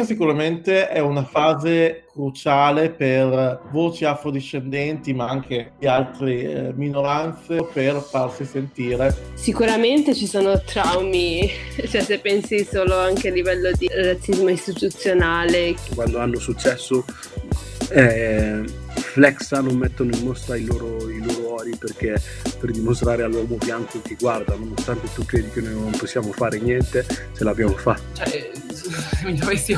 questa sicuramente è una fase cruciale per voci afrodiscendenti, ma anche di altre eh, minoranze, per farsi sentire. Sicuramente ci sono traumi, cioè se pensi solo anche a livello di razzismo istituzionale. Quando hanno successo eh, flexano, mettono in mostra i loro, i loro ori perché per dimostrare all'uomo bianco che guarda, nonostante tu credi che noi non possiamo fare niente, ce l'abbiamo fatta. Cioè, se mi dovessi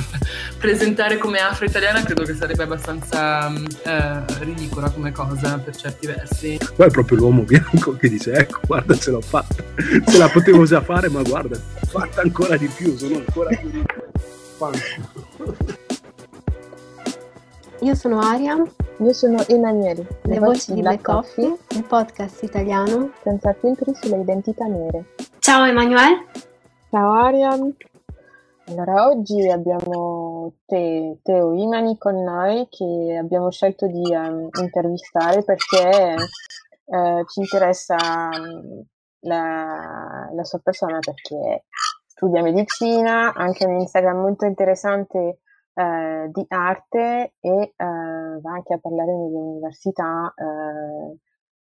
presentare come afro-italiana credo che sarebbe abbastanza eh, ridicola come cosa per certi versi. Poi è proprio l'uomo bianco che dice ecco guarda ce l'ho fatta, ce la potevo già fare ma guarda, fatta ancora di più, sono ancora più ricco. Io sono Aria. Io sono Emanuele. Le, le voci di Black Coffee, Coffee, il podcast italiano senza filtri sulle identità nere. Ciao Emanuele. Ciao Aria. Allora, oggi abbiamo te, Teo Imani con noi che abbiamo scelto di um, intervistare perché uh, ci interessa um, la, la, sua persona perché studia medicina, anche un Instagram molto interessante eh, di arte e eh, va anche a parlare nelle università eh,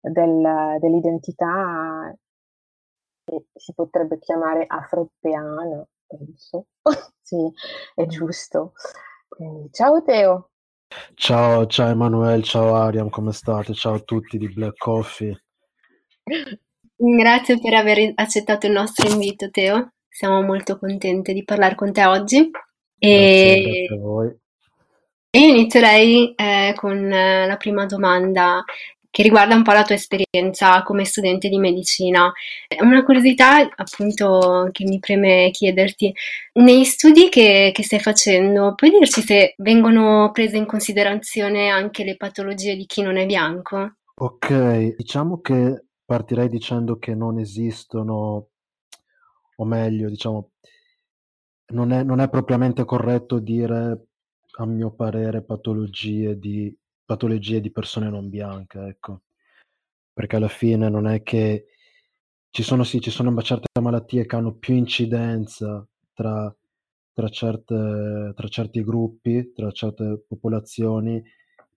del, dell'identità che si potrebbe chiamare afropeana, penso. sì, è giusto. Quindi, ciao Teo. Ciao, ciao Emanuele, ciao Ariam, come state? Ciao a tutti di Black Coffee. Grazie per aver accettato il nostro invito, Teo. Siamo molto contenti di parlare con te oggi. E, grazie voi. E inizierei eh, con eh, la prima domanda che riguarda un po' la tua esperienza come studente di medicina. Una curiosità appunto che mi preme chiederti, nei studi che, che, stai facendo, puoi dirci se vengono prese in considerazione anche le patologie di chi non è bianco? Ok, diciamo che partirei dicendo che non esistono, o meglio, diciamo, non è, non è propriamente corretto dire, a mio parere, patologie di, patologie di persone non bianche, ecco. Perché alla fine non è che ci sono, sì, ci sono certe malattie che hanno più incidenza tra, tra, certe, tra certi gruppi, tra certe popolazioni,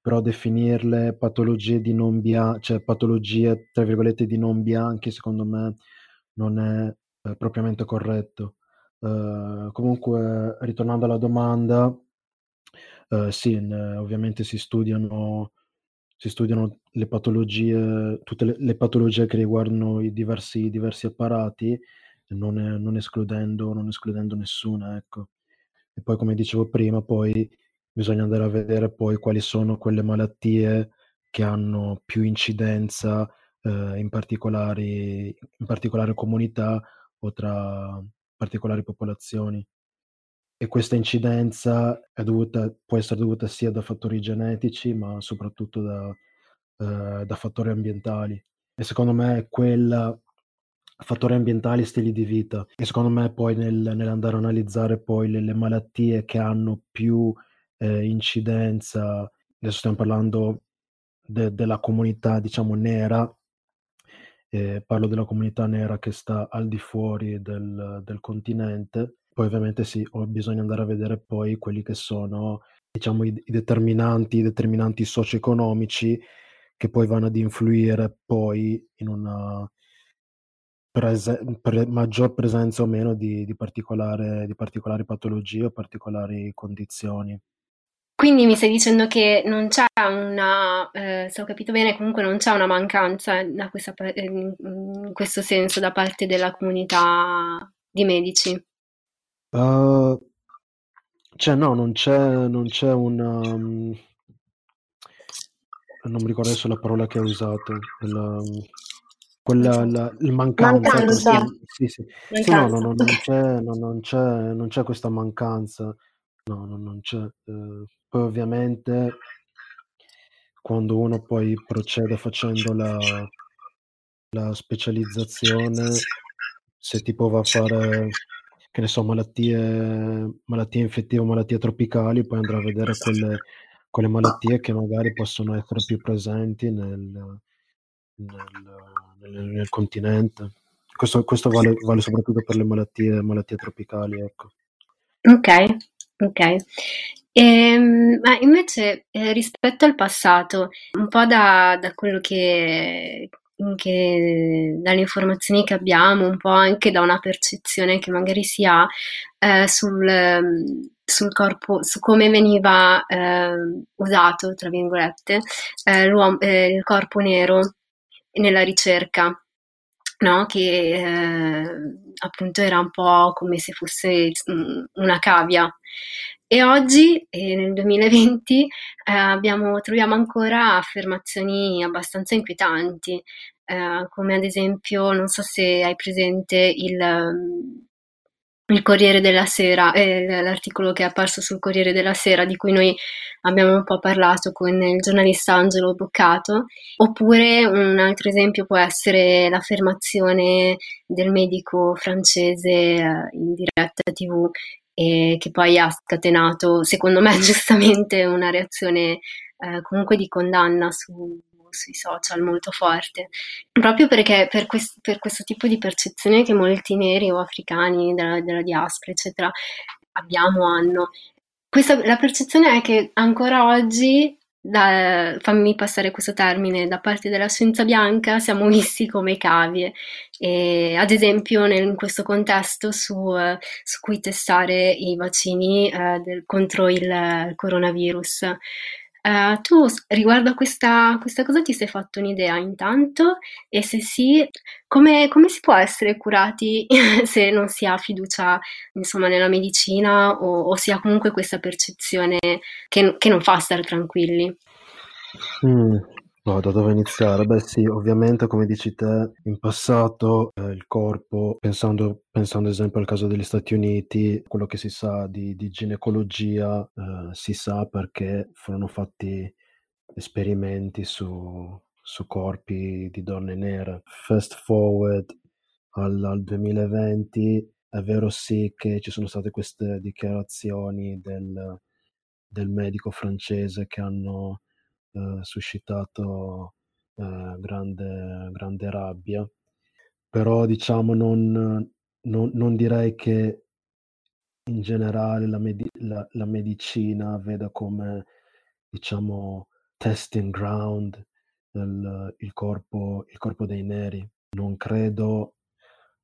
però definirle patologie di non bianchi, cioè patologie tra virgolette di non bianchi, secondo me non è eh, propriamente corretto. Uh, comunque, ritornando alla domanda, uh, sì, ne, ovviamente si studiano, si studiano le patologie, tutte le, le, patologie che riguardano i diversi, diversi apparati, non, non, escludendo, non escludendo nessuna, ecco. E poi, come dicevo prima, poi bisogna andare a vedere poi quali sono quelle malattie che hanno più incidenza eh, in, particolari, in particolari comunità o tra, particolari popolazioni. E questa incidenza è dovuta, può essere dovuta sia da fattori genetici ma soprattutto da, eh, da fattori ambientali. E secondo me quella fattori ambientali e stili di vita e secondo me poi nel, nell'andare a analizzare poi le, le malattie che hanno più eh, incidenza adesso stiamo parlando de, della comunità diciamo nera eh, parlo della comunità nera che sta al di fuori del, del continente. Poi ovviamente sì, bisogna andare a vedere poi quelli che sono diciamo, i, i determinanti, i determinanti socio-economici che poi vanno ad influire poi in una prese- pre- maggior presenza o meno di, di, particolare, di particolari patologie o particolari condizioni. Quindi mi stai dicendo che non c'è una, eh, se ho capito bene, comunque non c'è una mancanza da questa, in questo senso da parte della comunità di medici? Uh, cioè no, non c'è, non c'è una... Um, non mi ricordo adesso la parola che hai usato. La, quella, la, il mancanza. mancanza. Sì, sì. Mancanza. sì no, no, no, non, c'è, no, non, c'è, non c'è questa mancanza. No, no non c'è. Eh, poi ovviamente quando uno poi procede facendo la, la specializzazione, se tipo va a fare, che ne so, malattie, malattie infettive o malattie tropicali, poi andrà a vedere quelle, quelle malattie che magari possono essere più presenti nel, nel, nel, nel continente. Questo, questo vale, vale, soprattutto per le malattie, malattie tropicali, ecco. Ok, ok. Ehm, ma invece eh, rispetto al passato, un po' da, da quello che, che, dalle informazioni che abbiamo, un po' anche da una percezione che magari si ha eh, sul, ehm, sul corpo, su come veniva eh, usato, tra virgolette, eh, eh, il corpo nero nella ricerca no? che eh, appunto era un po' come se fosse mm, una cavia. E oggi, eh, nel 2020, eh, abbiamo, troviamo ancora affermazioni abbastanza inquietanti, eh, come ad esempio, non so se hai presente il, il Corriere della Sera, eh, l'articolo che è apparso sul Corriere della Sera, di cui noi abbiamo un po' parlato con il giornalista Angelo Boccato, oppure un altro esempio può essere l'affermazione del medico francese eh, in diretta TV e che poi ha scatenato, secondo me giustamente, una reazione eh, comunque di condanna su, sui social molto forte, proprio perché per, quest- per questo tipo di percezione che molti neri o africani della, della diaspora, eccetera, abbiamo, hanno. Questa, la percezione è che ancora oggi da, fammi passare questo termine, da parte della scienza bianca siamo visti come cavie, e, ad esempio nel, in questo contesto su, su, cui testare i vaccini eh, del, contro il, il coronavirus. Uh, tu riguardo a questa, questa, cosa ti sei fatto un'idea intanto e se sì, come, come si può essere curati se non si ha fiducia insomma, nella medicina o, o, si ha comunque questa percezione che, che non fa stare tranquilli? Mm, No, da dove iniziare? Beh sì, ovviamente come dici te, in passato eh, il corpo, pensando, pensando ad esempio al caso degli Stati Uniti, quello che si sa di, di ginecologia eh, si sa perché furono fatti esperimenti su, su corpi di donne nere. Fast forward al, al 2020, è vero sì che ci sono state queste dichiarazioni del, del medico francese che hanno eh, suscitato eh, grande, grande rabbia, però diciamo non, non, non direi che in generale la, medi- la, la, medicina veda come diciamo testing ground il, il, corpo, il corpo dei neri. Non credo,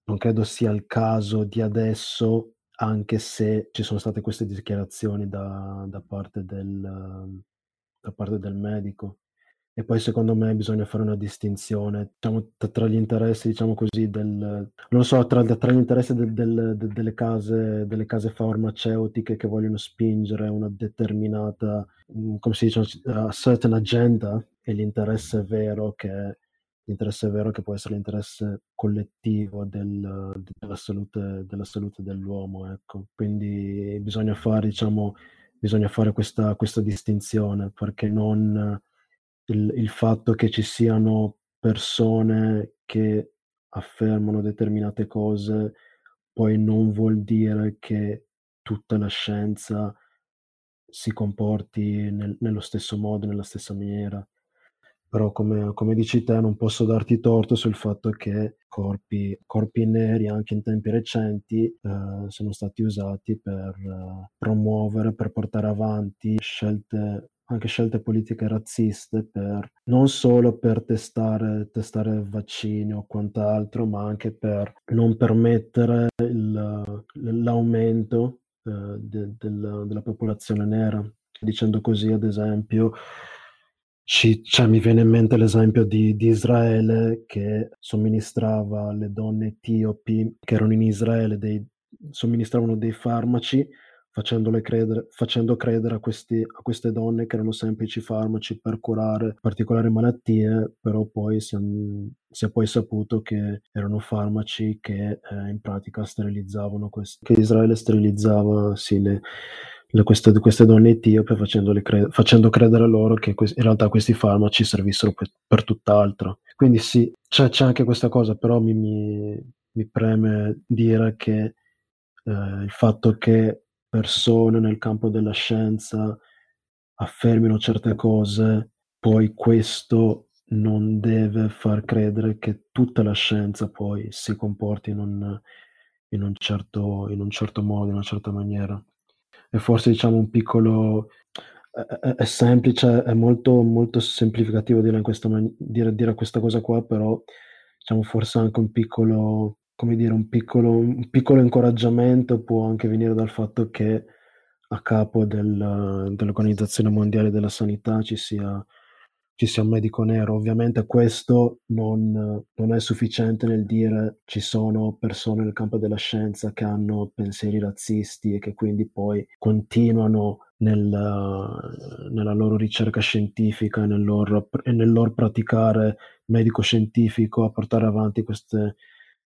non credo sia il caso di adesso, anche se ci sono state queste dichiarazioni da, da parte del, da parte del medico. E poi secondo me bisogna fare una distinzione diciamo, tra gli interessi, diciamo così, del, non so, tra, tra gli interessi del, del, de, delle, case, delle case farmaceutiche che vogliono spingere una determinata, mm, come si dice, a certain agenda e l'interesse vero che l'interesse vero che può essere l'interesse collettivo del, della, salute, della salute dell'uomo. Ecco. Quindi bisogna fare, diciamo, bisogna fare questa, questa distinzione perché non il, il fatto che ci siano persone che affermano determinate cose poi non vuol dire che tutta la scienza si comporti nel, nello stesso modo, nella stessa maniera però come, come, dici te non posso darti torto sul fatto che corpi, corpi neri anche in tempi recenti eh, sono stati usati per eh, promuovere, per portare avanti scelte anche scelte politiche razziste per, non solo per testare, testare vaccini o quant'altro, ma anche per non permettere il, l'aumento eh, de, del, della popolazione nera. Dicendo così, ad esempio, ci, cioè, mi viene in mente l'esempio di, di, Israele che somministrava alle donne etiopi che erano in Israele, dei, somministravano dei farmaci credere, facendo credere a, questi, a, queste donne che erano semplici farmaci per curare particolari malattie, però poi si, si è poi saputo che erano farmaci che eh, in pratica sterilizzavano questi, che Israele sterilizzava sì, le, le, queste, queste, donne etiope cre- facendo credere loro che que- in realtà questi farmaci servissero per, per tutt'altro. Quindi sì, c'è, c'è, anche questa cosa, però mi, mi, mi preme dire che eh, il fatto che persone nel campo della scienza affermino certe cose, poi questo non deve far credere che tutta la scienza poi si comporti in un, in un, certo, in un certo modo, in una certa maniera. È forse diciamo un piccolo è, è, semplice, è molto, molto semplificativo dire, man- dire, dire, questa cosa qua, però diciamo forse anche un piccolo, come dire, un piccolo, un piccolo incoraggiamento può anche venire dal fatto che a capo del, dell'Organizzazione Mondiale della Sanità ci sia ci sia un medico nero. Ovviamente questo non, non, è sufficiente nel dire ci sono persone nel campo della scienza che hanno pensieri razzisti e che quindi poi continuano nel, nella loro ricerca scientifica e nel loro, e nel loro praticare medico-scientifico a portare avanti queste,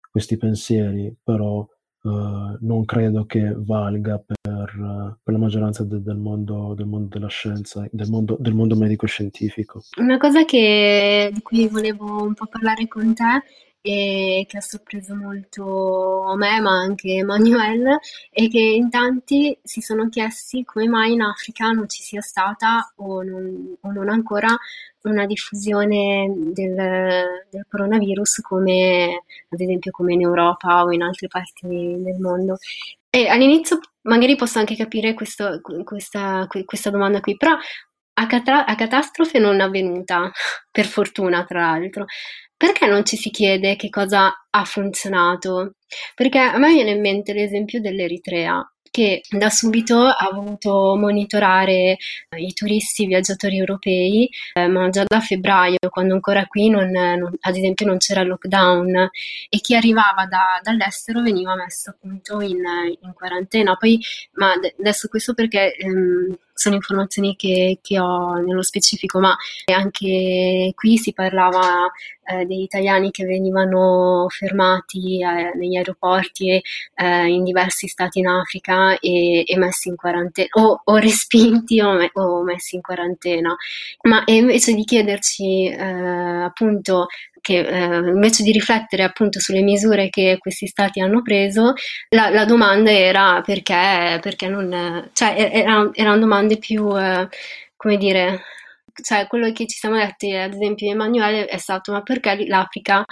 questi pensieri, però Uh, non credo che valga per, per la maggioranza de- del, mondo, del, mondo, della scienza, del mondo, del mondo medico-scientifico. Una cosa che, di cui volevo un po' parlare con te e che ha sorpreso molto me, ma anche Emanuele, è che in tanti si sono chiesti come mai in Africa non ci sia stata o non, o non ancora una diffusione del, del, coronavirus come ad esempio come in Europa o in altre parti del mondo. E all'inizio magari posso anche capire questo, questa, questa domanda qui, però a, catra- a catastrofe non avvenuta, per fortuna tra l'altro, perché non ci si chiede che cosa ha funzionato? Perché a me viene in mente l'esempio dell'Eritrea che da subito ha voluto monitorare eh, i turisti, i viaggiatori europei, eh, ma già da febbraio, quando ancora qui non, non, ad esempio non c'era lockdown e chi arrivava da, dall'estero veniva messo appunto in, in quarantena. Poi, ma adesso questo perché ehm, sono informazioni che, che, ho nello specifico, ma anche qui si parlava eh, degli italiani che venivano fermati eh, negli aeroporti eh, in diversi stati in Africa e, e messi in quarantena o, o respinti o, me, o, messi in quarantena. Ma invece di chiederci eh, appunto che eh, invece di riflettere appunto sulle misure che questi stati hanno preso, la, la domanda era perché, perché non, cioè erano, erano domande più, eh, come dire, cioè quello che ci siamo detti, ad esempio, Emanuele è stato: ma perché l'Africa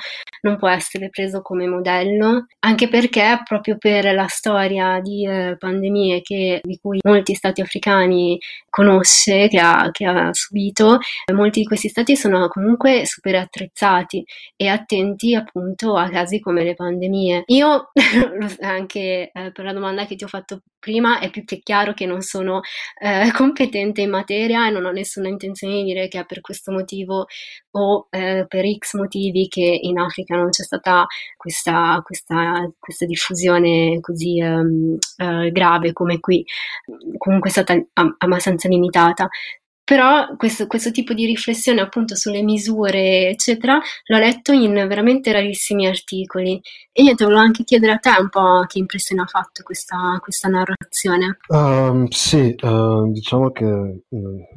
non può essere preso come modello? Anche perché, proprio per la storia di eh, pandemie che, di cui molti stati africani conosce, che ha, che ha subito, eh, molti di questi stati sono comunque super attrezzati e attenti appunto a casi come le pandemie. Io, anche eh, per la domanda che ti ho fatto prima, è più che chiaro che non sono eh, competente in materia e non ho nessuna intenzione di dire che è per questo motivo o eh, per X motivi che in Africa non c'è stata questa, questa, questa diffusione così um, uh, grave come qui, comunque è stata abbastanza limitata. Però questo, questo, tipo di riflessione appunto sulle misure, eccetera, l'ho letto in veramente rarissimi articoli. E niente, volevo anche chiedere a te un po' che impressione ha fatto questa, questa narrazione. Um, sì, uh, diciamo che uh,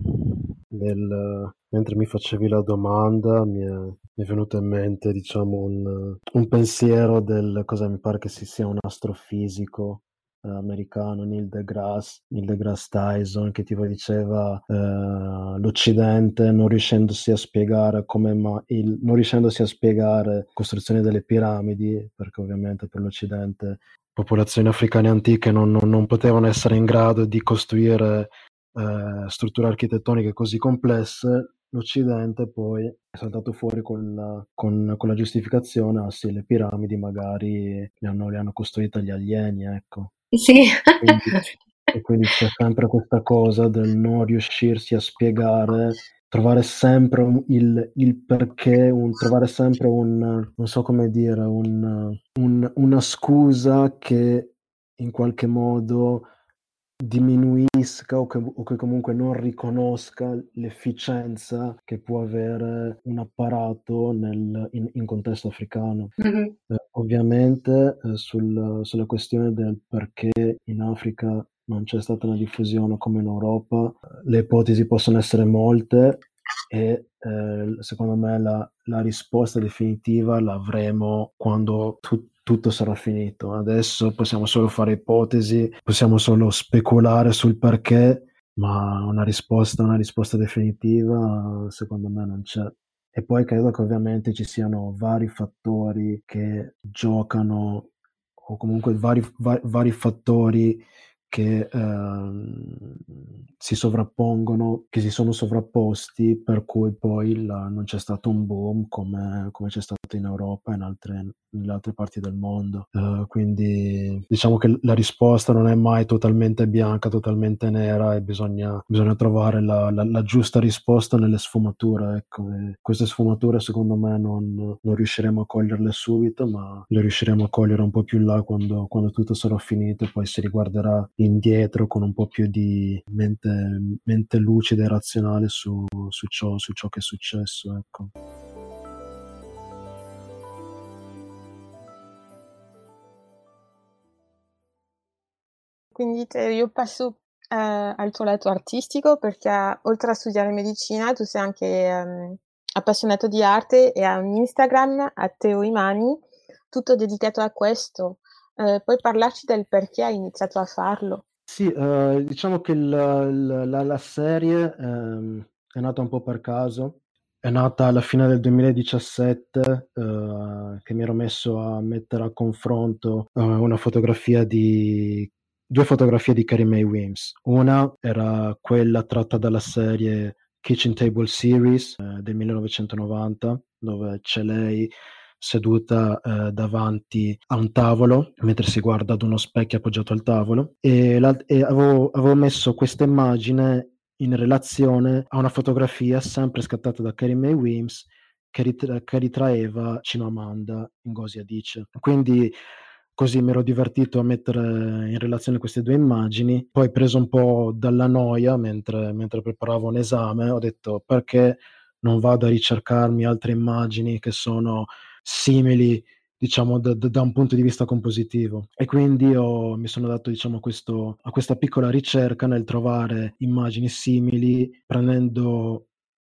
nel, mentre mi facevi la domanda mi è, mi è venuto in mente diciamo un, un pensiero del cosa mi pare che si sia un astrofisico eh, americano Neil deGrasse, Neil deGrasse Tyson che tipo diceva eh, l'Occidente non riuscendosi a spiegare come ma il, non riuscendosi a spiegare costruzione delle piramidi perché ovviamente per l'Occidente popolazioni africane antiche non, non, non potevano essere in grado di costruire eh, strutture architettoniche così complesse l'Occidente poi è saltato fuori con la, con, con la giustificazione, ah sì, le piramidi magari le hanno, le hanno costruite gli alieni, ecco. Sì. Quindi, e quindi c'è sempre questa cosa del non riuscirsi a spiegare, trovare sempre il, il, perché, un, trovare sempre un, non so come dire, un, un, una scusa che in qualche modo diminuisca o che, o che, comunque non riconosca l'efficienza che può avere un apparato nel, in, in, contesto africano. Mm-hmm. Eh, ovviamente eh, sul, sulla questione del perché in Africa non c'è stata una diffusione come in Europa, le ipotesi possono essere molte e eh, secondo me la, la risposta definitiva l'avremo quando tutti tutto sarà finito. Adesso possiamo solo fare ipotesi, possiamo solo speculare sul perché, ma una risposta, una risposta definitiva secondo me non c'è. E poi credo che ovviamente ci siano vari fattori che giocano, o comunque vari, vari, vari fattori che ehm, si sovrappongono, che si sono sovrapposti, per cui poi la, non c'è stato un boom come, come c'è stato in Europa e in altre, nelle altre parti del mondo. Uh, quindi diciamo che la risposta non è mai totalmente bianca, totalmente nera e bisogna, bisogna trovare la, la, la, giusta risposta nelle sfumature. Ecco. queste sfumature secondo me non, non, riusciremo a coglierle subito, ma le riusciremo a cogliere un po' più in là quando, quando tutto sarà finito e poi si riguarderà indietro con un po' più di mente, mente lucida e razionale su, su, ciò, su ciò che è successo. Ecco. Quindi io passo eh, al tuo lato artistico perché oltre a studiare medicina tu sei anche ehm, appassionato di arte e hai un Instagram a Teo Imani tutto dedicato a questo. Eh, puoi parlarci del perché hai iniziato a farlo? Sì, eh, diciamo che la, la, la serie ehm, è nata un po' per caso. È nata alla fine del 2017 eh, che mi ero messo a mettere a confronto eh, una fotografia di due fotografie di Carrie Mae Wims. Una era quella tratta dalla serie Kitchen Table Series eh, del 1990, dove c'è lei seduta eh, davanti a un tavolo mentre si guarda ad uno specchio appoggiato al tavolo e, la, e avevo, avevo, messo questa immagine in relazione a una fotografia sempre scattata da Carrie Mae Wims che, ritra- che ritraeva Chimamanda Ngozi Adichie. Quindi così mi ero divertito a mettere in relazione queste due immagini, poi preso un po' dalla noia mentre, mentre preparavo un esame, ho detto perché non vado a ricercarmi altre immagini che sono simili diciamo da, da, un punto di vista compositivo. E quindi ho, mi sono dato diciamo questo, a questa piccola ricerca nel trovare immagini simili prendendo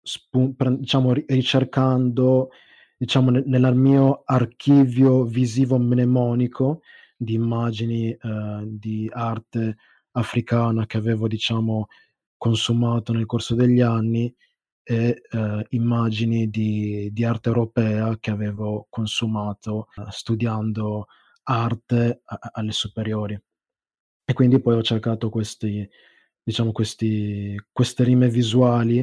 spun, pre, diciamo ricercando diciamo nel, nel mio archivio visivo mnemonico di immagini eh, di arte africana che avevo diciamo consumato nel corso degli anni e eh, immagini di, di, arte europea che avevo consumato eh, studiando arte a, alle superiori. E quindi poi ho cercato questi, diciamo, questi, queste rime visuali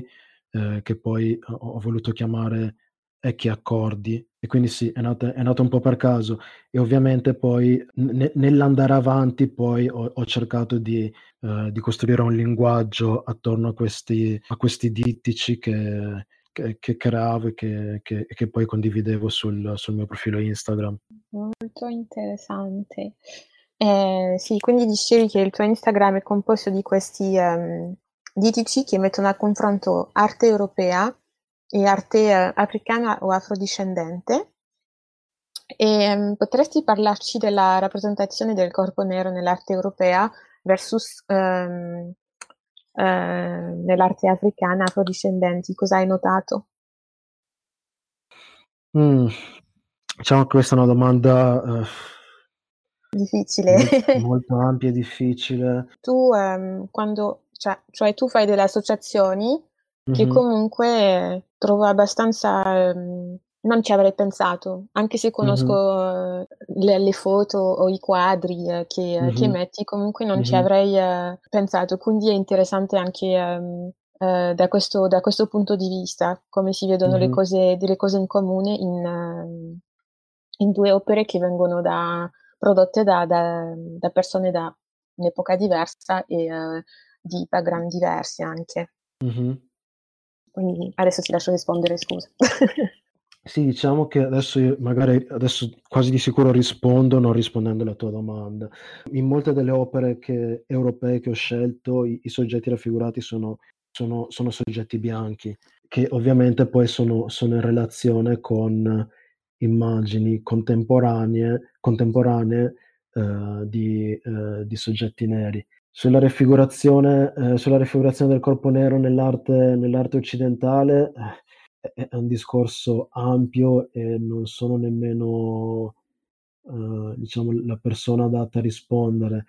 eh, che poi ho, ho voluto chiamare ecchi accordi. E quindi sì, è nata, è nata un po' per caso. E ovviamente poi ne, nell'andare avanti poi ho, ho cercato di eh, di costruire un linguaggio attorno a questi, a questi dittici che, che, che creavo e che, che, che, poi condividevo sul, sul, mio profilo Instagram. Molto interessante. Eh, sì, quindi dicevi che il tuo Instagram è composto di questi um, dittici che mettono a confronto arte europea e arte uh, africana o afrodiscendente. E, um, potresti parlarci della rappresentazione del corpo nero nell'arte europea versus ehm, eh, nell'arte africana afrodiscendenti, cosa hai notato? Mm, diciamo che questa è una domanda uh, difficile, molto, molto, ampia e difficile. Tu ehm, quando, cioè, cioè, tu fai delle associazioni mm-hmm. che comunque trovo abbastanza ehm, non ci avrei pensato, anche se conosco mm-hmm. le, le, foto o i quadri eh, che, mm-hmm. che, metti, comunque non mm-hmm. ci avrei eh, pensato. Quindi è interessante anche um, uh, da, questo, da, questo, punto di vista, come si vedono le cose, delle cose in comune in, uh, in due opere che vengono da, prodotte da, da, da, persone da un'epoca diversa e uh, di background diversi anche. Quindi adesso ti lascio rispondere, scusa. Sì, diciamo che adesso magari adesso quasi di sicuro rispondo non rispondendo alla tua domanda. In molte delle opere che, europee che ho scelto, i, i soggetti raffigurati sono, sono, sono, soggetti bianchi, che ovviamente poi sono, sono in relazione con immagini contemporanee, contemporanee eh, di, eh, di, soggetti neri. Sulla raffigurazione, eh, sulla raffigurazione del corpo nero nell'arte, nell'arte occidentale eh, è, un discorso ampio e non sono nemmeno uh, diciamo, la persona adatta a rispondere.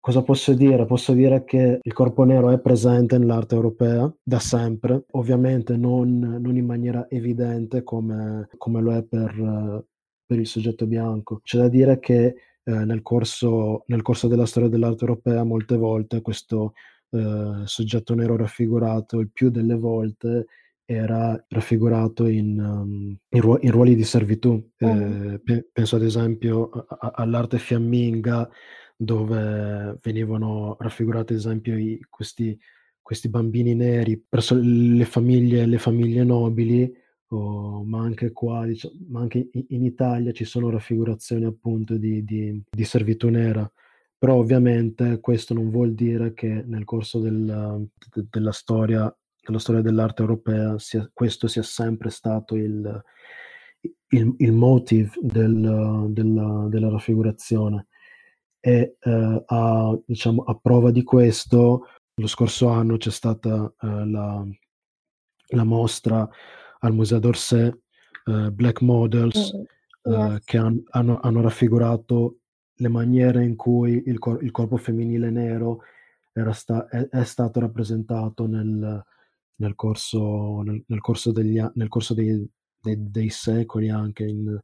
Cosa posso dire? Posso dire che il corpo nero è presente nell'arte europea da sempre, ovviamente non, non in maniera evidente come, come lo è per, uh, per, il soggetto bianco. C'è da dire che eh, nel, corso, nel, corso, della storia dell'arte europea molte volte questo eh, soggetto nero raffigurato il più delle volte era raffigurato in, um, in, ruo- in ruoli di servitù. Mm. Pe- penso ad esempio a- all'arte fiamminga dove venivano raffigurati ad esempio i, questi, questi, bambini neri verso le famiglie, le famiglie nobili, oh, ma anche qua, diciamo, ma anche in, Italia ci sono raffigurazioni appunto di, di, di servitù nera però ovviamente questo non vuol dire che nel corso del, de, della storia della storia dell'arte europea sia, questo sia sempre stato il, il, il motive del, della, della, raffigurazione. E eh, a, diciamo, a, prova di questo, lo scorso anno c'è stata eh, la, la, mostra al Museo d'Orsay eh, Black Models mm, yes. che han, hanno, hanno, raffigurato le maniere in cui il, cor- il corpo femminile nero sta- è, è, stato rappresentato nel, nel corso, nel, nel corso, degli, nel corso dei, dei, dei, secoli anche in,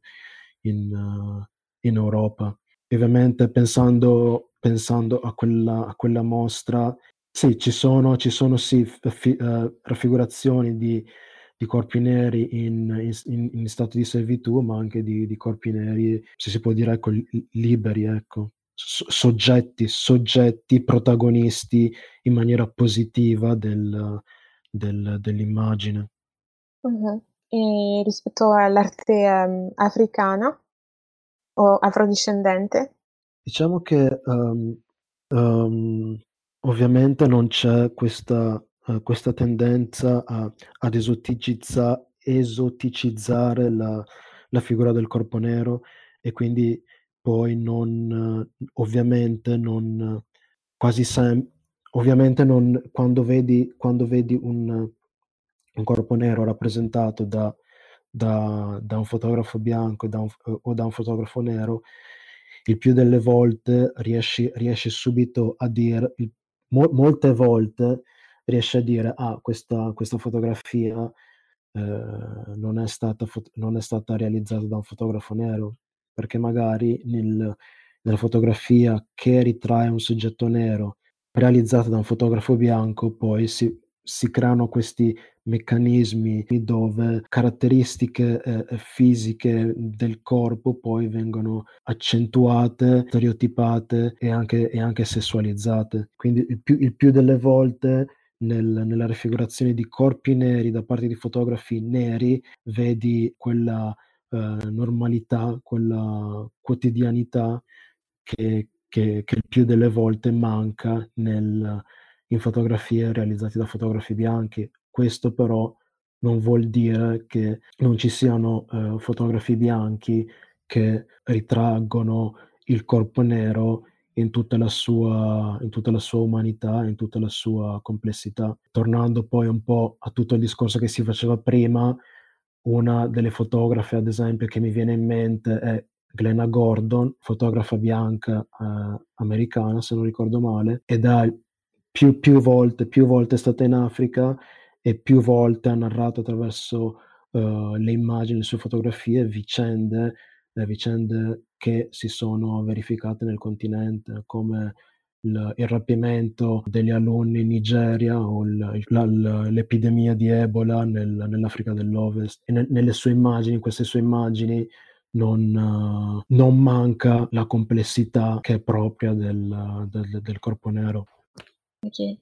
in, uh, in Europa. E ovviamente pensando, pensando a, quella, a, quella, mostra, sì, ci sono, ci sono sì, fi, uh, raffigurazioni di, di, corpi neri in, in, in, stato di servitù, ma anche di, di, corpi neri, se si può dire, ecco, liberi, ecco. soggetti, soggetti protagonisti in maniera positiva del, del, dell'immagine. Uh-huh. E rispetto all'arte um, africana o afrodiscendente? Diciamo che um, um, ovviamente non c'è questa, uh, questa tendenza a, ad esoticizza, esoticizzare la, la, figura del corpo nero e quindi poi non, ovviamente non, quasi sempre, Ovviamente non, quando vedi, quando vedi un, un, corpo nero rappresentato da, da, da un fotografo bianco da un, o da un fotografo nero, il più delle volte riesci, riesci subito a dire, mo, molte volte riesci a dire, ah, questa, questa fotografia eh, non, è stata, non è stata realizzata da un fotografo nero, perché magari nel, nella fotografia che ritrae un soggetto nero realizzata da un fotografo bianco, poi si, si creano questi meccanismi dove caratteristiche eh, fisiche del corpo poi vengono accentuate, stereotipate e anche, e anche sessualizzate. Quindi il più, il più delle volte nel, nella raffigurazione di corpi neri da parte di fotografi neri vedi quella eh, normalità, quella quotidianità che, che, che il più delle volte manca nel, in fotografie realizzate da fotografi bianchi. Questo però non vuol dire che non ci siano eh, fotografi bianchi che ritraggono il corpo nero in tutta, la sua, in tutta la sua umanità, in tutta la sua complessità. Tornando poi un po' a tutto il discorso che si faceva prima, una delle fotografe, ad esempio, che mi viene in mente è Glenna Gordon, fotografa bianca eh, americana, se non ricordo male, ed ha più, più, volte, più volte è stata in Africa e più volte ha narrato attraverso uh, le immagini, le sue fotografie, vicende, eh, vicende che si sono verificate nel continente, come il, il rapimento degli alunni in Nigeria o il, la, l'epidemia di Ebola nel, nell'Africa dell'Ovest. E ne, nelle sue immagini, queste sue immagini, non, uh, non, manca la complessità che è propria del, del, del corpo nero. Ok,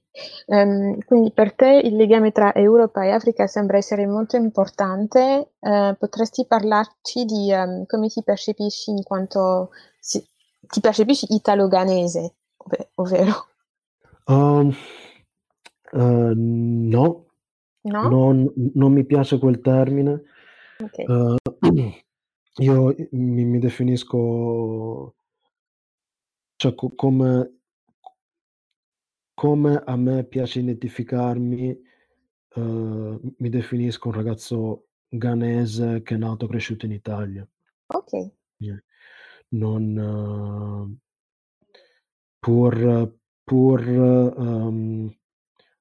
um, quindi per te il legame tra Europa e Africa sembra essere molto importante. Uh, potresti parlarci di um, come ti percepisci in quanto si, ti percepisci italo-ganese, ov- ovvero? Um, uh, no, no? Non, non, mi piace quel termine. Okay. Io mi, mi definisco, cioè co- come, come a me piace identificarmi, eh, mi definisco un ragazzo ghanese che è nato e cresciuto in Italia. Ok. Non, eh, pur, pur ehm,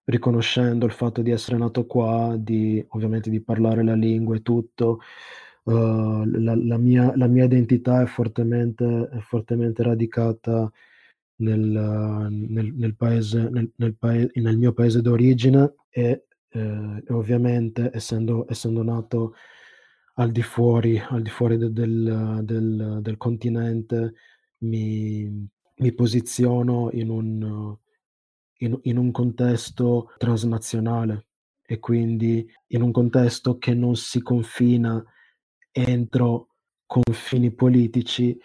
riconoscendo il fatto di essere nato qua, di ovviamente di parlare la lingua e tutto, uh, la, la, mia, la, mia, identità è fortemente, è fortemente radicata nel, nel, nel, paese, nel, paese, mio paese d'origine e, eh, ovviamente essendo, essendo, nato al di fuori, al di fuori de, del, del, del, continente mi, mi posiziono in un, in, in un contesto transnazionale e quindi in un contesto che non si confina entro confini politici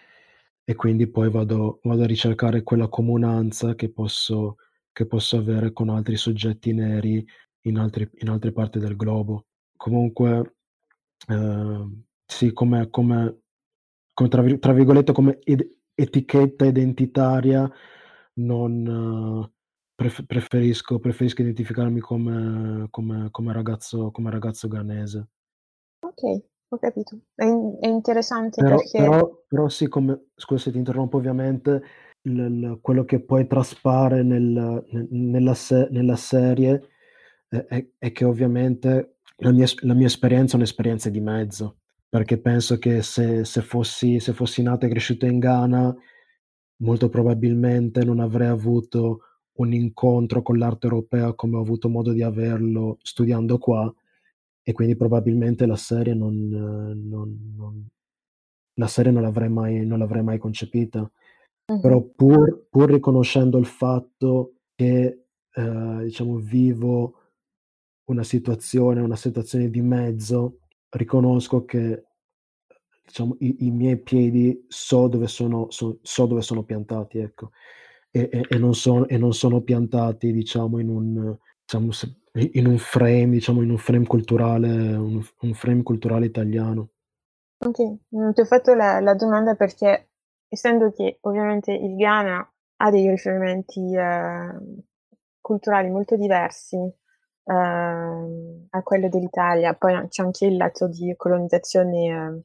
e quindi poi vado, vado a ricercare quella comunanza che posso, che posso avere con altri soggetti neri in, altri, in altre parti del globo. Comunque, eh, sì, come, come, come tra, tra, virgolette, come ed, etichetta identitaria, non, Pref- preferisco, preferisco identificarmi come, come, come, ragazzo, come ragazzo ghanese. Ok, ho capito. È, in- è interessante Però, perché... però, però sì, come, scusa se ti interrompo ovviamente, il, il, quello che poi traspare nel, nella, se- nella, serie è, è, è, che ovviamente la mia, la mia esperienza è un'esperienza di mezzo, perché penso che se, se, fossi, se fossi nato e cresciuto in Ghana, molto probabilmente non avrei avuto un incontro con l'arte europea come ho avuto modo di averlo studiando qua e quindi probabilmente la serie non, non, non la serie non l'avrei mai, non l'avrei mai concepita. Uh-huh. Però pur, pur, riconoscendo il fatto che eh, diciamo vivo una situazione, una situazione di mezzo, riconosco che diciamo, i, i miei piedi so dove sono, so, so dove sono piantati, ecco e, e, e, non, sono, e non sono piantati diciamo in un, diciamo, in un frame diciamo in un frame culturale un, un frame culturale italiano. Ok ti ho fatto la, la, domanda perché essendo che ovviamente il Ghana ha dei riferimenti eh, culturali molto diversi eh, a quello dell'Italia poi c'è anche il lato di colonizzazione eh,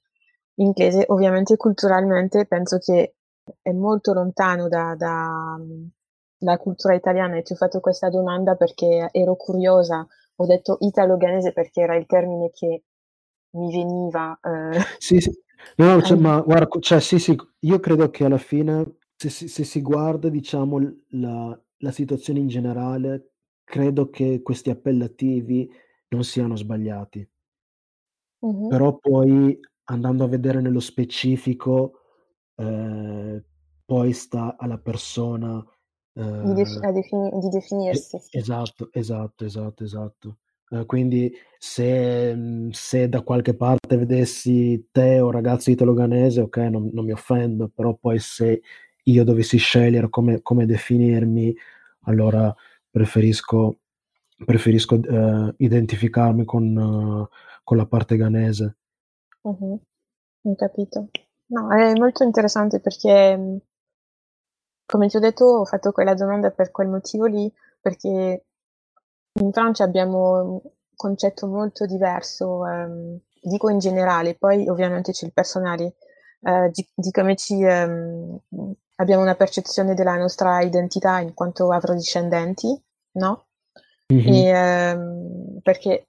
inglese ovviamente culturalmente penso che è molto lontano da, da, dalla cultura italiana e ti ho fatto questa domanda perché ero curiosa. Ho detto italo-ghanese perché era il termine che mi veniva. Eh. Sì, sì. No, cioè, ma guarda, cioè, sì, sì, io credo che alla fine, se, se, se si guarda, diciamo, la, la situazione in generale, credo che questi appellativi non siano sbagliati. Uh-huh. Però poi andando a vedere nello specifico, eh, poi sta alla persona di, def- defini- di, definirsi. Sì. Esatto, esatto, esatto, esatto. Eh, quindi se, se, da qualche parte vedessi te o ragazzo italo-ganese, ok, non, non, mi offendo, però poi se io dovessi scegliere come, come definirmi, allora preferisco, preferisco uh, identificarmi con, con, la parte ghanese. Uh-huh. Ho capito. No, è molto interessante perché, mhmm, come ti ho detto, ho fatto quella domanda per quel motivo lì, perché in Francia abbiamo un concetto molto diverso, ehm, dico in generale, poi ovviamente c'è il personale, eh, di, di, come ci ehm, abbiamo una percezione della nostra identità in quanto afrodiscendenti, no? Mm-hmm. E, ehm, perché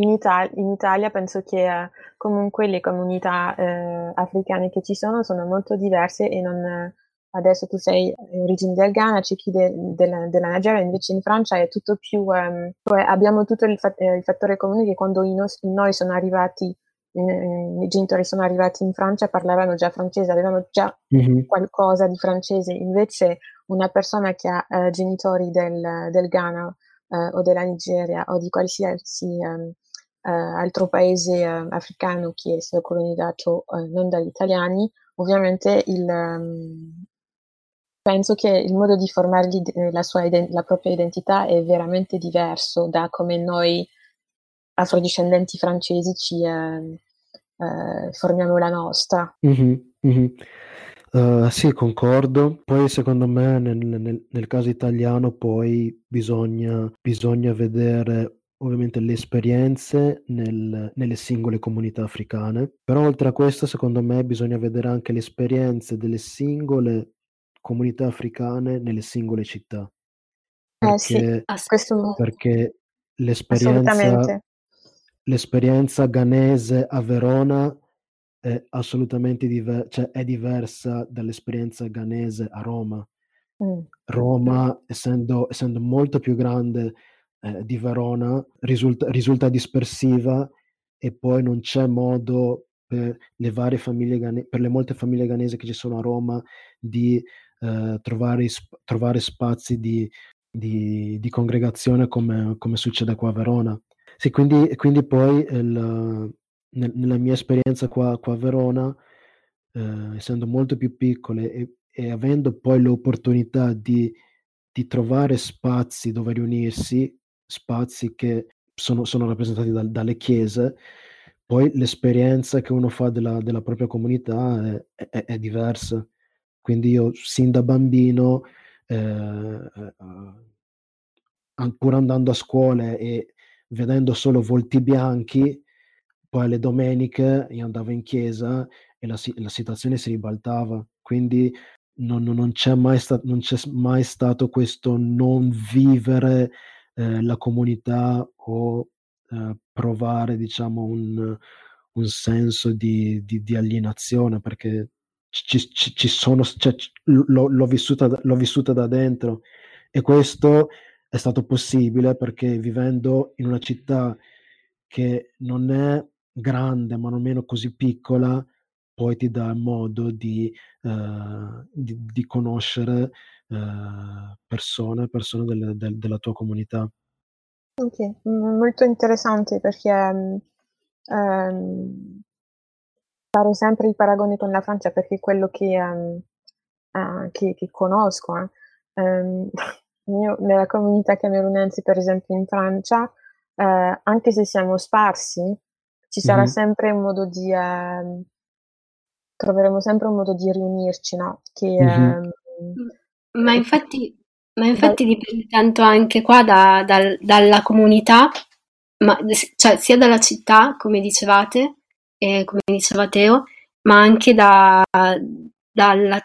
in, Italia, in Italia penso che eh, comunque le comunità eh, africane che ci sono sono molto diverse e non, adesso tu sei in origine del Ghana, c'è chi de, de, della Nigeria, invece in Francia è tutto più, um, cioè abbiamo tutto il, fa- eh, il, fattore comune che quando i, nos- noi sono arrivati, eh, i genitori sono arrivati in Francia parlavano già francese, avevano già mm-hmm. qualcosa di francese, invece una persona che ha eh, genitori del, del Ghana eh, o della Nigeria o di qualsiasi um, eh, altro paese eh, africano che è stato colonizzato eh, non dagli italiani, ovviamente il, um, penso che il modo di formare la, sua, la propria identità è veramente diverso da come noi afrodiscendenti francesi ci eh, eh, formiamo la nostra. Mm-hmm, mm-hmm. Uh, sì, concordo. Poi secondo me nel, nel, nel caso italiano poi bisogna, bisogna vedere ovviamente le esperienze nel, nelle singole comunità africane, però oltre a questo secondo me bisogna vedere anche le esperienze delle singole comunità africane nelle singole città. Perché, eh sì, questo... perché l'esperienza, l'esperienza ghanese a Verona è assolutamente diver- cioè è diversa dall'esperienza ghanese a Roma. Mm. Roma, essendo, essendo, molto più grande eh, di Verona, risulta, risulta, dispersiva e poi non c'è modo per le varie famiglie ghanesi, per le molte famiglie ghanesi che ci sono a Roma di eh, trovare, trovare, spazi di, di, di congregazione come, come, succede qua a Verona. Sì, quindi, quindi poi il, nel, nella mia esperienza qua, qua a Verona, eh, essendo molto più piccole e, e avendo poi l'opportunità di, di, trovare spazi dove riunirsi, spazi che sono, sono rappresentati da, dalle chiese, poi l'esperienza che uno fa della, della propria comunità è, è, è, diversa. Quindi io sin da bambino, eh, pur andando a scuola e vedendo solo volti bianchi, poi le domeniche io andavo in chiesa e la, la situazione si ribaltava, quindi non, non, c'è mai sta, non, c'è mai stato questo non vivere eh, la comunità o eh, provare diciamo un, un senso di, di, di, alienazione perché ci, ci, ci sono, cioè, l'ho, l'ho, vissuta, l'ho vissuta da dentro e questo è stato possibile perché vivendo in una città che non è grande ma non meno così piccola, poi ti dà modo di, uh, di, di conoscere uh, persone, persone delle, del, della tua comunità. Ok, molto interessante perché um, farò sempre il paragone con la Francia perché è quello che, um, uh, che, che conosco. Eh. Um, io nella comunità camerunense, per esempio in Francia, uh, anche se siamo sparsi, ci sarà mm-hmm. sempre un modo di... Eh, troveremo sempre un modo di riunirci, no? Che, mm-hmm. eh, ma infatti, ma infatti dipende tanto anche qua da, da, dalla comunità, ma, cioè sia dalla città, come dicevate, e come diceva Teo, ma anche da, dalla,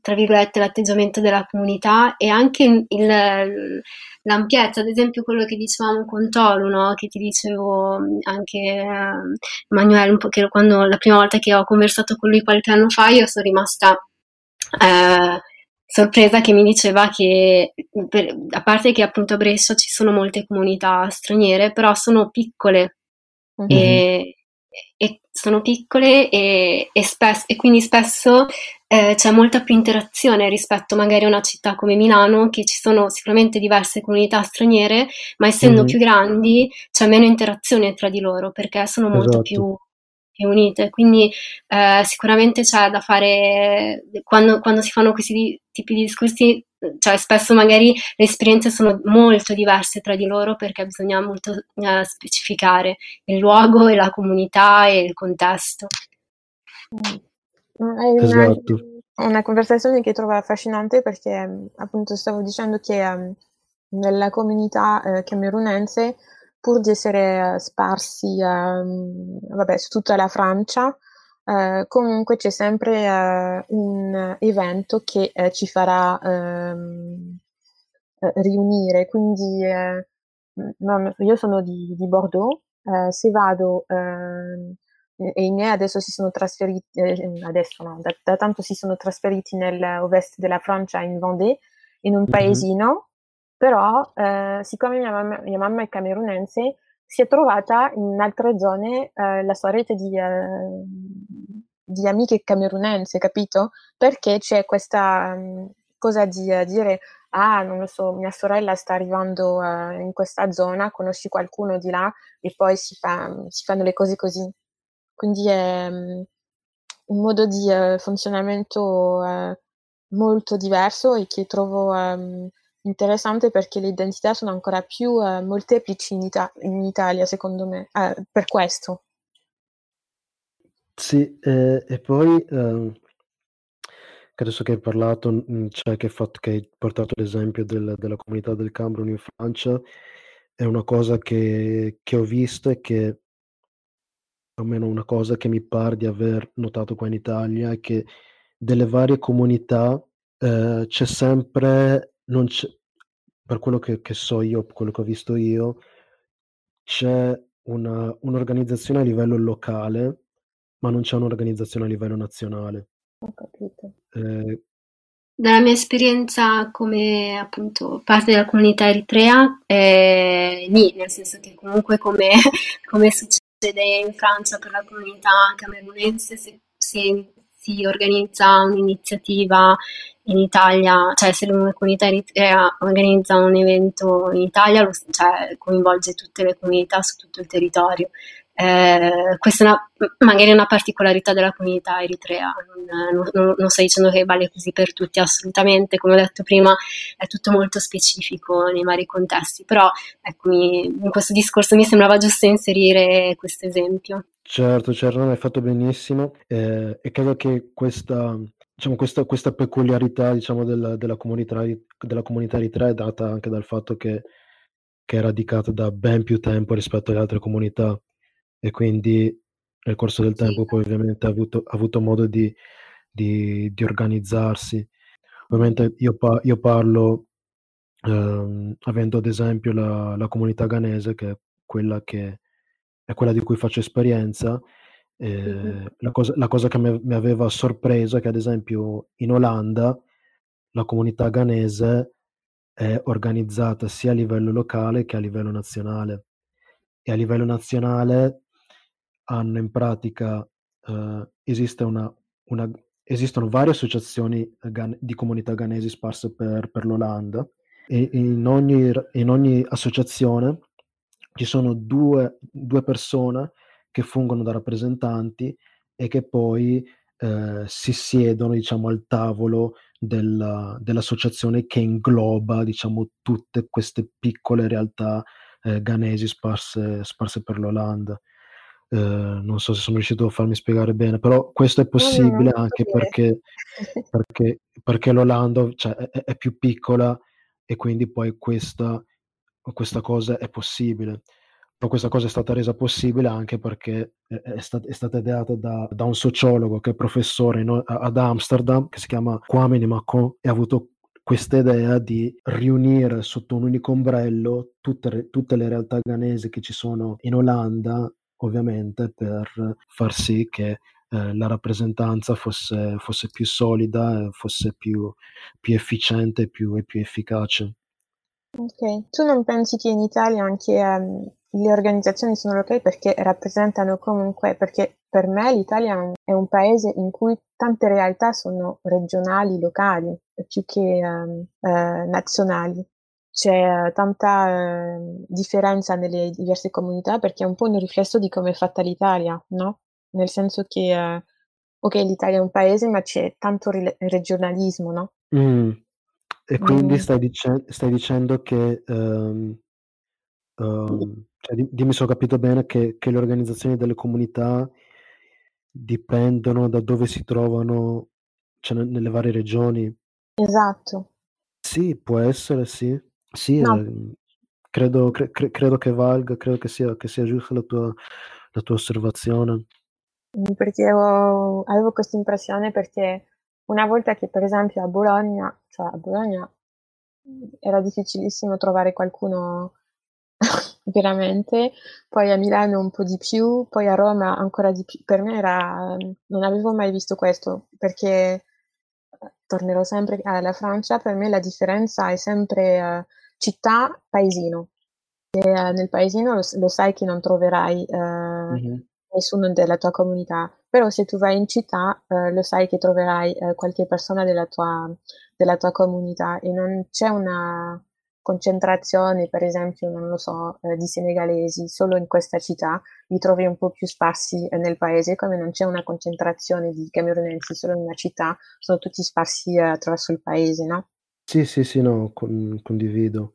tra virgolette, l'atteggiamento della comunità e anche il, l'ampiezza, ad esempio quello che dicevamo con Tolu, no? che ti dicevo anche eh, Emanuele, un po' che quando la prima volta che ho conversato con lui qualche anno fa, io sono rimasta eh, sorpresa che mi diceva che, per, a parte che appunto a Brescia ci sono molte comunità straniere, però sono piccole. Mm-hmm. E, e sono piccole e, e, spes- e quindi spesso eh, c'è molta più interazione rispetto magari a una città come Milano, che ci sono sicuramente diverse comunità straniere, ma essendo mm-hmm. più grandi c'è meno interazione tra di loro perché sono molto esatto. più più unite. Quindi eh, sicuramente c'è da fare, quando, quando, si fanno questi tipi di discorsi, cioè spesso magari le esperienze sono molto diverse tra di loro perché bisogna molto eh, specificare il luogo e la comunità e il contesto. Mm. È una, esatto. una conversazione che trovo affascinante perché appunto stavo dicendo che um, nella comunità eh, camerunense pur di essere sparsi ehm, vabbè, su tutta la Francia, eh, comunque c'è sempre eh, un evento che eh, ci farà eh, riunire. Quindi non, io sono di, di Bordeaux, se vado ehm, e i miei adesso si sono trasferiti, adesso no, da, da, tanto si sono trasferiti nell'ovest della Francia, in Vendée, in un mm-hmm. paesino però siccome mia mamma, mia mamma, è camerunense, si è trovata in altre zone eh, la sua rete di, eh, di, amiche camerunense, capito? Perché c'è questa um, cosa di uh, dire, ah, non lo so, mia sorella sta arrivando uh, in questa zona, conosci qualcuno di là e poi si, fa, si fanno le cose così. Quindi è um, un modo di uh, funzionamento molto diverso e che trovo... Um, interessante perché le identità sono ancora più molteplici in, Ita- in, Italia, secondo me, per questo. Sì, eh, e poi ehm, adesso che hai parlato, mm, cioè che hai, fatto, che hai portato l'esempio del, della comunità del Cameron in Francia, è una cosa che, che ho visto e che almeno una cosa che mi pare di aver notato qua in Italia è che delle varie comunità eh, c'è sempre non c'è, per quello che, che so io, quello che ho visto io, c'è una, un'organizzazione a livello locale, ma non c'è un'organizzazione a livello nazionale. Ho capito. Eh, Dalla mia esperienza come appunto parte della comunità eritrea, eh, nì, nel senso che comunque come, come succede in Francia per la comunità camerunense, se, se si organizza un'iniziativa in Italia, cioè se una comunità eritrea organizza un evento in Italia, lo, cioè, coinvolge tutte le comunità su tutto il territorio. Eh, questa è una, magari una particolarità della comunità eritrea, non, non, non, sto dicendo che vale così per tutti assolutamente, come ho detto prima è tutto molto specifico nei vari contesti, però ecco, in questo discorso mi sembrava giusto inserire questo esempio. Certo, certo, hai fatto benissimo eh, e credo che questa, diciamo, questa, questa peculiarità diciamo, della, della, comunità, della comunità eritrea è data anche dal fatto che, che è radicata da ben più tempo rispetto alle altre comunità e quindi nel corso del tempo poi ovviamente ha avuto, ha avuto modo di, di, di, organizzarsi. Ovviamente io, pa- io parlo ehm, avendo ad esempio la, la, comunità ghanese che è quella, che, è quella di cui faccio esperienza. Eh, mm-hmm. la, cosa, la, cosa, che mi, mi aveva sorpreso è che ad esempio in Olanda la comunità ghanese è organizzata sia a livello locale che a livello nazionale e a livello nazionale hanno in pratica, eh, esiste una, una, esistono varie associazioni gan- di comunità ghanesi sparse per, per l'Olanda e in ogni, in ogni, associazione ci sono due, due, persone che fungono da rappresentanti e che poi eh, si siedono diciamo, al tavolo della, dell'associazione che ingloba diciamo, tutte queste piccole realtà eh, ghanesi sparse, sparse per l'Olanda. Eh, non so se sono riuscito a farmi spiegare bene, però questo è possibile anche perché, perché, perché, l'Olanda cioè, è, è, più piccola e quindi poi questa, questa, cosa è possibile. Però questa cosa è stata resa possibile anche perché è, è, stat- è stata ideata da, da, un sociologo che è professore in, ad Amsterdam, che si chiama Kwame Nimako, e ha avuto questa idea di riunire sotto un unico ombrello tutte, tutte le realtà ghanesi che ci sono in Olanda ovviamente per far sì che eh, la rappresentanza fosse, fosse, più solida, fosse più, più efficiente più, e più efficace. Ok, tu non pensi che in Italia anche um, le organizzazioni sono locali perché rappresentano comunque, perché per me l'Italia è un paese in cui tante realtà sono regionali, locali, più che um, uh, nazionali c'è tanta eh, differenza nelle diverse comunità perché è un po' un riflesso di come è fatta l'Italia, no? Nel senso che, eh, ok, l'Italia è un paese, ma c'è tanto re- regionalismo, no? Mm. E quindi mm. stai, dice- stai, dicendo che, um, um, cioè, dimmi se ho capito bene, che, che le organizzazioni delle comunità dipendono da dove si trovano, cioè nelle varie regioni. Esatto. Sì, può essere, sì. Sì, No. ehm, credo cre cre credo che valga, credo che sia che sia giusta la tua la tua osservazione. Mhmm, perché avevo avevo questa impressione perché una volta che per esempio a Bologna cioè a Bologna, mhmm, era difficilissimo trovare qualcuno veramente, poi a Milano un po' di più, poi a Roma ancora di più. Per me era non avevo mai visto questo, perché, tornerò sempre alla Francia, per me la differenza è sempre, città, paesino. E, eh, nel paesino lo, lo, sai che non troverai eh, mm-hmm. nessuno della tua comunità, però se tu vai in città eh, lo sai che troverai eh, qualche persona della tua, della tua comunità e non c'è una concentrazione, per esempio, non lo so, eh, di senegalesi solo in questa città, li trovi un po' più sparsi eh, nel paese, come non c'è una concentrazione di camerunensi solo in una città, sono tutti sparsi attraverso il paese, no? Sì, sì, sì, no, con condivido.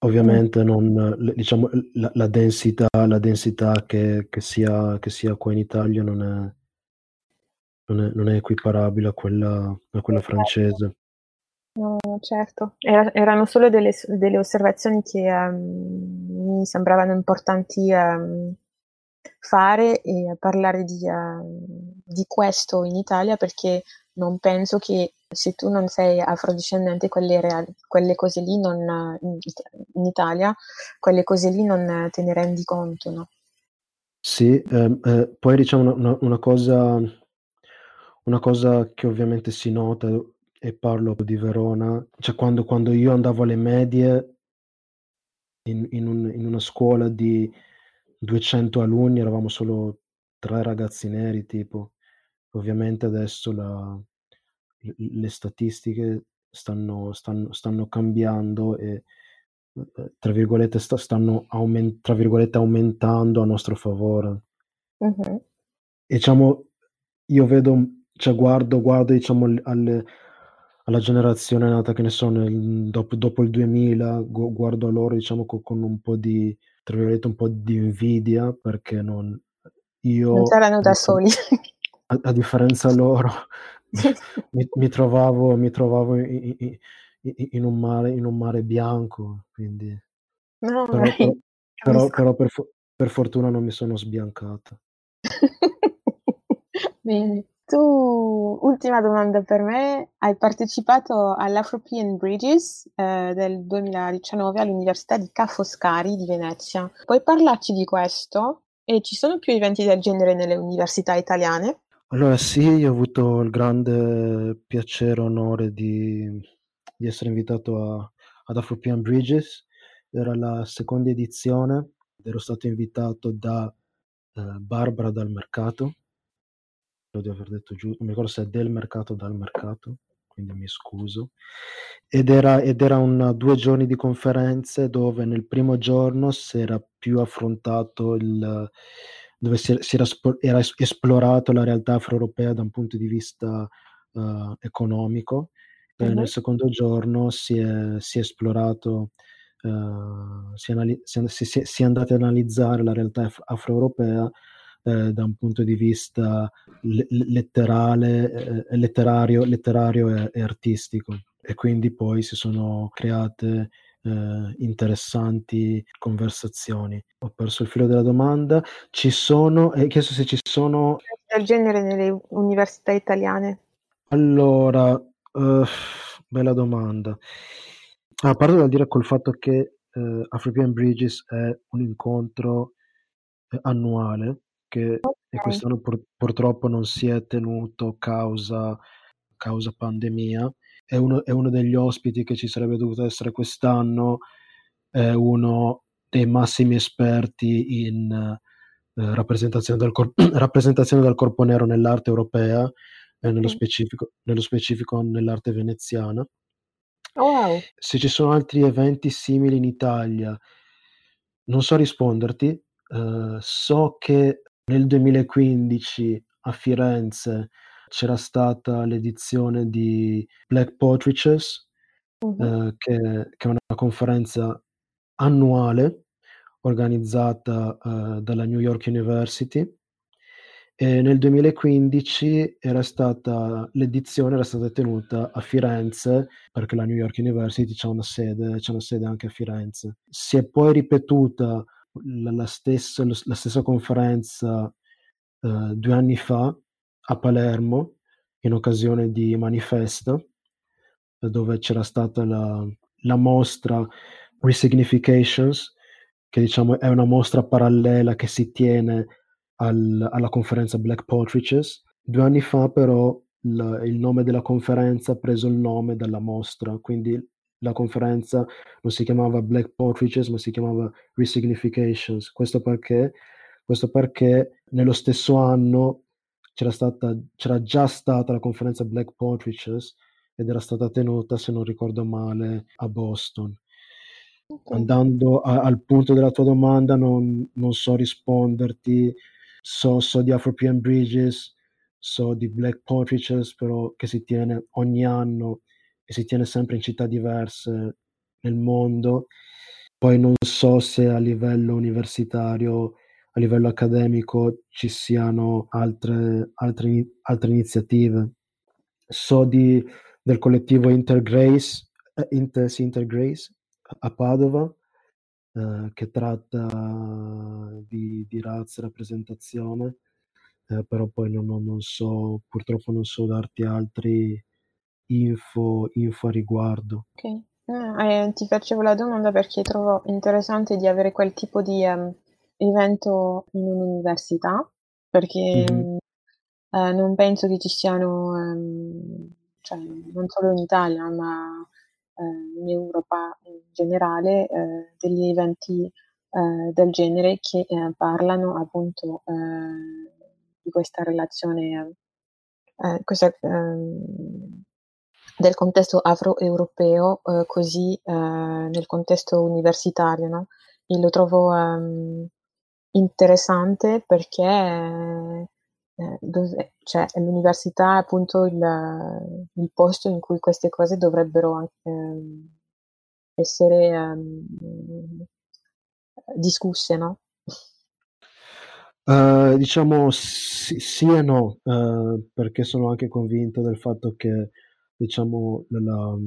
Ovviamente non diciamo la la densità la densità che che sia che sia qua in Italia non è non è non è equiparabile a quella a quella francese. No, certo. Era erano solo delle delle osservazioni che, ehm, mi sembravano importanti, ehm, fare e parlare di ehm, di questo in Italia perché non penso che se tu non sei afrodiscendente quelle, reali, quelle cose lì non, in, Italia, quelle cose lì non te ne rendi conto, no? Sì, ehm, eh, poi diciamo una, una, cosa, una cosa che ovviamente si nota, e parlo di Verona, cioè quando, quando io andavo alle medie in, in, un, in una scuola di 200 alunni, eravamo solo tre ragazzi neri, tipo. Ovviamente adesso la, le statistiche stanno, stanno, stanno cambiando e eh, tra virgolette, sta, stanno aument- tra virgolette, aumentando a nostro favore. Uh-huh. E diciamo, io vedo, cioè guardo, guardo diciamo, alle, alla generazione nata, che ne so, nel, dopo, dopo, il 2000, gu- guardo a loro, diciamo, con, con, un po' di, tra virgolette, un po' di invidia, perché non... Io, non c'erano da soli. A, a differenza loro, mi, mi, trovavo, mi trovavo in, in, in, un mare, in un mare bianco, quindi... No, però, però, però, però per, per, fortuna non mi sono sbiancata. Bene. Tu, ultima domanda per me, hai partecipato all'Afropean Bridges eh, del 2019 all'Università di Ca' Foscari di Venezia. Puoi parlarci di questo? E ci sono più eventi del genere nelle università italiane? Allora sì, io ho avuto il grande piacere e onore di, di essere invitato a, ad Afropean Bridges, era la seconda edizione, ero stato invitato da eh, Barbara dal mercato, credo di aver detto giusto, non mi ricordo se è del mercato o dal mercato, quindi mi scuso, ed era, ed era un due giorni di conferenze dove nel primo giorno si era più affrontato il dove si, si era, era, esplorato la realtà afro-europea da un punto di vista uh, economico. Uh-huh. nel secondo giorno si è, si è esplorato, uh, si, anali- si, si, è andati ad analizzare la realtà afro-europea eh, da un punto di vista le- letterale, eh, letterario, letterario e, e artistico. E quindi poi si sono create eh, interessanti conversazioni. Ho perso il filo della domanda. Ci sono, hai chiesto se ci sono... Del genere nelle università italiane? Allora, uh, bella domanda. Ah, parto da dire col fatto che uh, African Bridges è un incontro eh, annuale che okay. quest'anno pur, purtroppo non si è tenuto causa, causa pandemia è uno, è uno degli ospiti che ci sarebbe dovuto essere quest'anno, è uno dei massimi esperti in eh, rappresentazione, del cor- rappresentazione, del corpo nero nell'arte europea e nello, specifico, nello specifico nell'arte veneziana. Oh, wow. Se ci sono altri eventi simili in Italia, non so risponderti. Uh, so che nel 2015 a Firenze c'era stata l'edizione di Black Portraitures, uh-huh. eh, che, che, è una conferenza annuale organizzata eh, dalla New York University. E nel 2015 era stata, l'edizione era stata tenuta a Firenze perché la New York University c'è una sede, c'è una sede anche a Firenze. Si è poi ripetuta la, stessa, la stessa, conferenza eh, due anni fa a Palermo in occasione di Manifesta, dove c'era stata la, la mostra Resignifications, che diciamo è una mostra parallela che si tiene al, alla conferenza Black Portraitures. Due anni fa però la, il nome della conferenza ha preso il nome dalla mostra, quindi la conferenza non si chiamava Black Portraitures ma si chiamava Resignifications. Questo perché, questo perché nello stesso anno c'era, stata, c'era già stata la conferenza Black Portraitures ed era stata tenuta, se non ricordo male, a Boston. Okay. Andando a, al punto della tua domanda, non, non so risponderti, so, so, di Afropean Bridges, so di Black Portraitures, però che si tiene ogni anno e si tiene sempre in città diverse nel mondo. Poi non so se a livello universitario a livello accademico ci siano altre, altre, altre iniziative. So di, del collettivo Intergrace, eh, Inter, Intergrace a Padova, eh, che tratta di, di razza e rappresentazione, eh, però poi non, non, so, purtroppo non so darti altri info, info a riguardo. Ok, eh, ti facevo la domanda perché trovo interessante di avere quel tipo di... Um evento in un'università perché mm-hmm. eh, non penso che ci siano, ehm, cioè, non solo in Italia, ma eh, in Europa in generale, eh, degli eventi eh, del genere che eh, parlano appunto di questa relazione, questa, ehm, del contesto afro-europeo, così nel contesto universitario, no? Io lo trovo um, interessante perché eh, dove, cioè, l'università è appunto il, il, posto in cui queste cose dovrebbero anche, eh, essere um, discusse, no? Uh, diciamo sì, sì, e no, uh, perché sono anche convinto del fatto che diciamo la,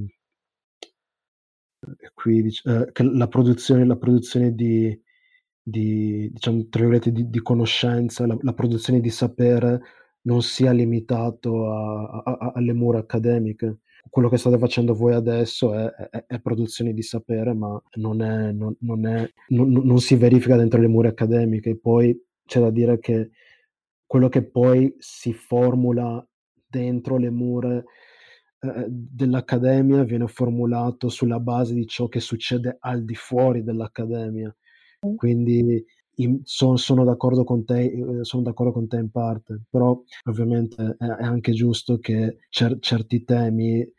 qui uh, che la produzione, la produzione di, di, diciamo, di, di conoscenza, la, la, produzione di sapere non sia limitato a, a, alle mura accademiche. Quello che state facendo voi adesso è, è, è produzione di sapere, ma non, è, non, non, non, si verifica dentro le mura accademiche. Poi c'è da dire che quello che poi si formula dentro le mura eh, dell'accademia viene formulato sulla base di ciò che succede al di fuori dell'accademia. Quindi in, son, sono, d'accordo con te, eh, sono d'accordo con te in parte, però ovviamente è, è anche giusto che cer- certi temi eh,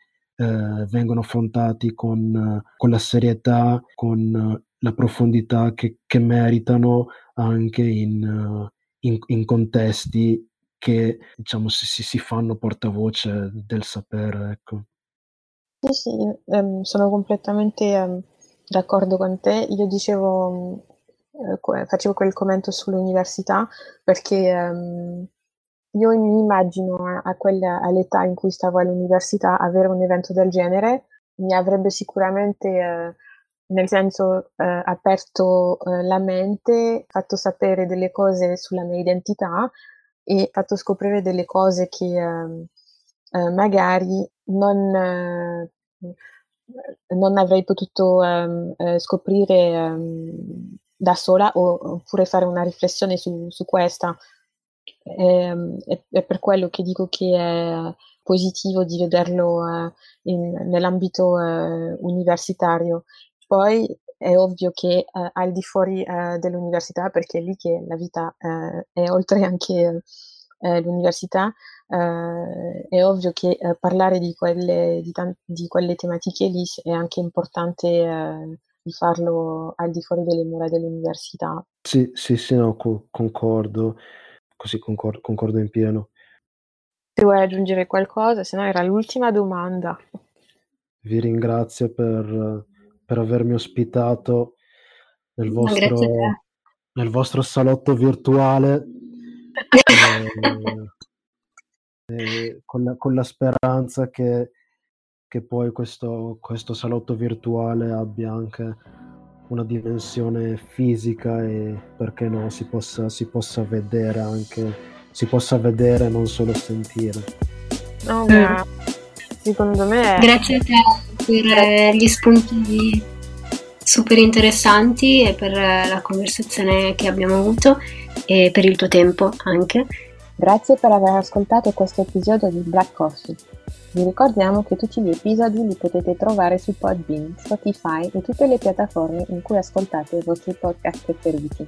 vengono affrontati con, con, la serietà, con la profondità che, che meritano anche in, in, in, contesti che diciamo si, si fanno portavoce del sapere. Ecco. Sì, sì, ehm, sono completamente ehm, d'accordo con te. Io dicevo eh, facevo quel commento sull'università perché ehm, io mi immagino a, a quella, all'età in cui stavo all'università avere un evento del genere mi avrebbe sicuramente, eh, nel senso, eh, aperto eh, la mente, fatto sapere delle cose sulla mia identità e fatto scoprire delle cose che ehm, eh, magari non, eh, non avrei potuto ehm, scoprire ehm, da sola o, oppure fare una riflessione su, su questa. È, è, per quello che dico che è positivo di vederlo eh, in, nell'ambito eh, universitario. Poi è ovvio che eh, al di fuori eh, dell'università, perché è lì che la vita eh, è oltre anche eh, l'università, è ovvio che parlare di quelle, di, tan- di quelle tematiche lì è anche importante di farlo al di fuori delle mura dell'università. Sì, sì, sì, no, co- concordo, così concor- concordo in pieno. Se vuoi aggiungere qualcosa, se no era l'ultima domanda. Vi ringrazio per, per avermi ospitato nel vostro, nel vostro salotto virtuale. e, e con, la, con la speranza che che poi questo, questo salotto virtuale abbia anche una dimensione fisica e perché no si possa, si possa vedere anche si possa vedere non solo sentire oh, mm. secondo me grazie a te per eh, gli spunti super interessanti e per la conversazione che abbiamo avuto e per il tuo tempo anche grazie per aver ascoltato questo episodio di Black Coffee vi ricordiamo che tutti gli episodi li potete trovare su Podbean, Spotify e tutte le piattaforme in cui ascoltate i vostri podcast preferiti.